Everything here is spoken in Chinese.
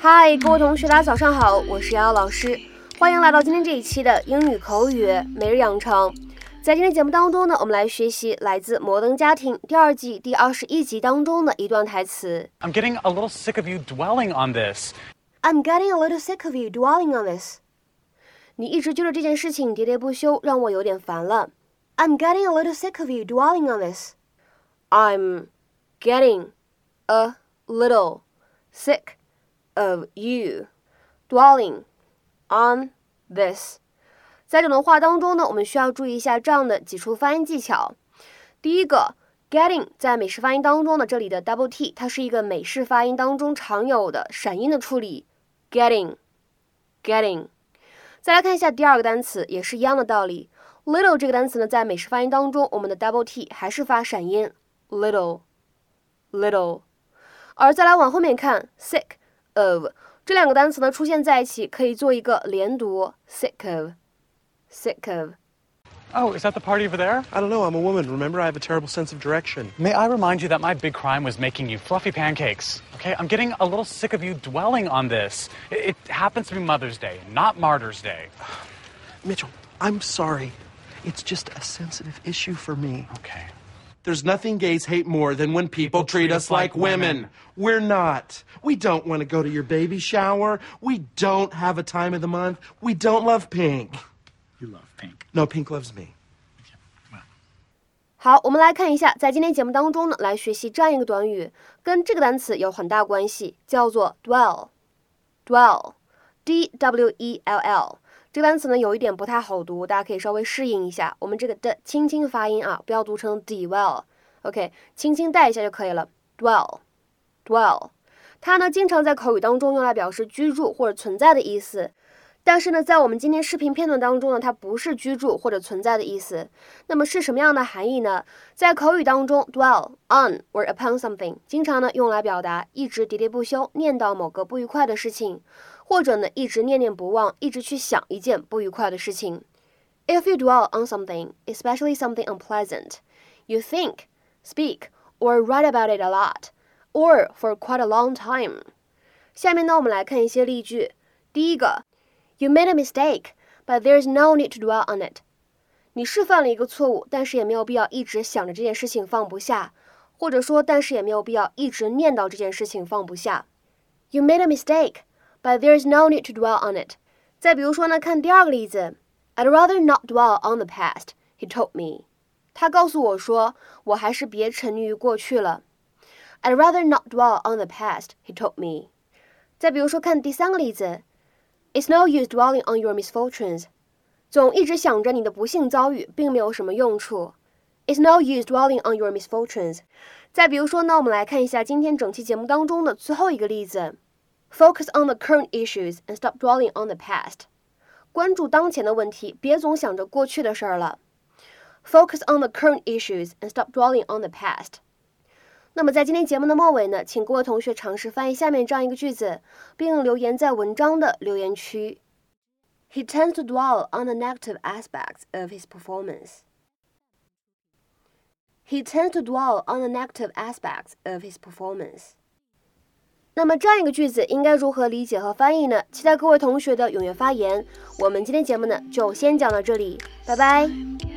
嗨，各位同学，大家早上好，我是瑶瑶老师，欢迎来到今天这一期的英语口语每日养成。在今天节目当中呢，我们来学习来自《摩登家庭》第二季第二十一集当中的一段台词。I'm getting a little sick of you dwelling on this. I'm getting a little sick of you dwelling on this。你一直揪着这件事情喋喋不休，让我有点烦了。I'm getting a little sick of you dwelling on this。I'm getting a little sick of you dwelling on this。在整段话当中呢，我们需要注意一下这样的几处发音技巧。第一个，getting 在美式发音当中呢，这里的 double t 它是一个美式发音当中常有的闪音的处理，getting，getting。再来看一下第二个单词，也是一样的道理。little 这个单词呢，在美式发音当中，我们的 double t 还是发闪音，little，little。而再来往后面看，sick of 这两个单词呢出现在一起，可以做一个连读，sick of of。Oh, is that the party over there? I don't know. I'm a woman. Remember, I have a terrible sense of direction. May I remind you that my big crime was making you fluffy pancakes? Okay, I'm getting a little sick of you dwelling on this. It, it happens to be Mother's Day, not Martyr's Day. Mitchell, I'm sorry. It's just a sensitive issue for me. Okay. There's nothing gays hate more than when people, treat us like women. We're not. We don't want to go to your baby shower. We don't have a time of the month. We don't love pink. You love pink. No, pink loves me. 好，我们来看一下，在今天节目当中呢，来学习这样一个短语，跟这个单词有很大关系，叫做 dwell。dwell，d w e l l，这个单词呢有一点不太好读，大家可以稍微适应一下。我们这个的轻轻发音啊，不要读成 dwell。OK，轻轻带一下就可以了。dwell，dwell，它呢经常在口语当中用来表示居住或者存在的意思。但是呢，在我们今天视频片段当中呢，它不是居住或者存在的意思。那么是什么样的含义呢？在口语当中，dwell on or upon something 经常呢用来表达一直喋喋不休念叨某个不愉快的事情，或者呢一直念念不忘，一直去想一件不愉快的事情。If you dwell on something, especially something unpleasant, you think, speak, or write about it a lot, or for quite a long time. 下面呢，我们来看一些例句。第一个。You made a mistake, but there's no need to dwell on it. 你是犯了一个错误，但是也没有必要一直想着这件事情放不下，或者说，但是也没有必要一直念叨这件事情放不下。You made a mistake, but there's no need to dwell on it. 再比如说呢，看第二个例子，I'd rather not dwell on the past. He told me. 他告诉我说，我还是别沉溺于过去了。I'd rather not dwell on the past. He told me. 再比如说，看第三个例子。 It's no use dwelling on your misfortunes. 总一直想着你的不幸遭遇，并没有什么用处。It's no use dwelling on your misfortunes. 再比如说呢，我们来看一下今天整期节目当中的最后一个例子：Focus on the current issues and stop dwelling on the past. 关注当前的问题，别总想着过去的事儿了。Focus on the current issues and stop dwelling on the past. 那么在今天节目的末尾呢，请各位同学尝试翻译下面这样一个句子，并留言在文章的留言区。He tends to dwell on the negative aspects of his performance. He tends to dwell on the negative aspects of his performance. 那么这样一个句子应该如何理解和翻译呢？期待各位同学的踊跃发言。我们今天节目呢就先讲到这里，拜拜。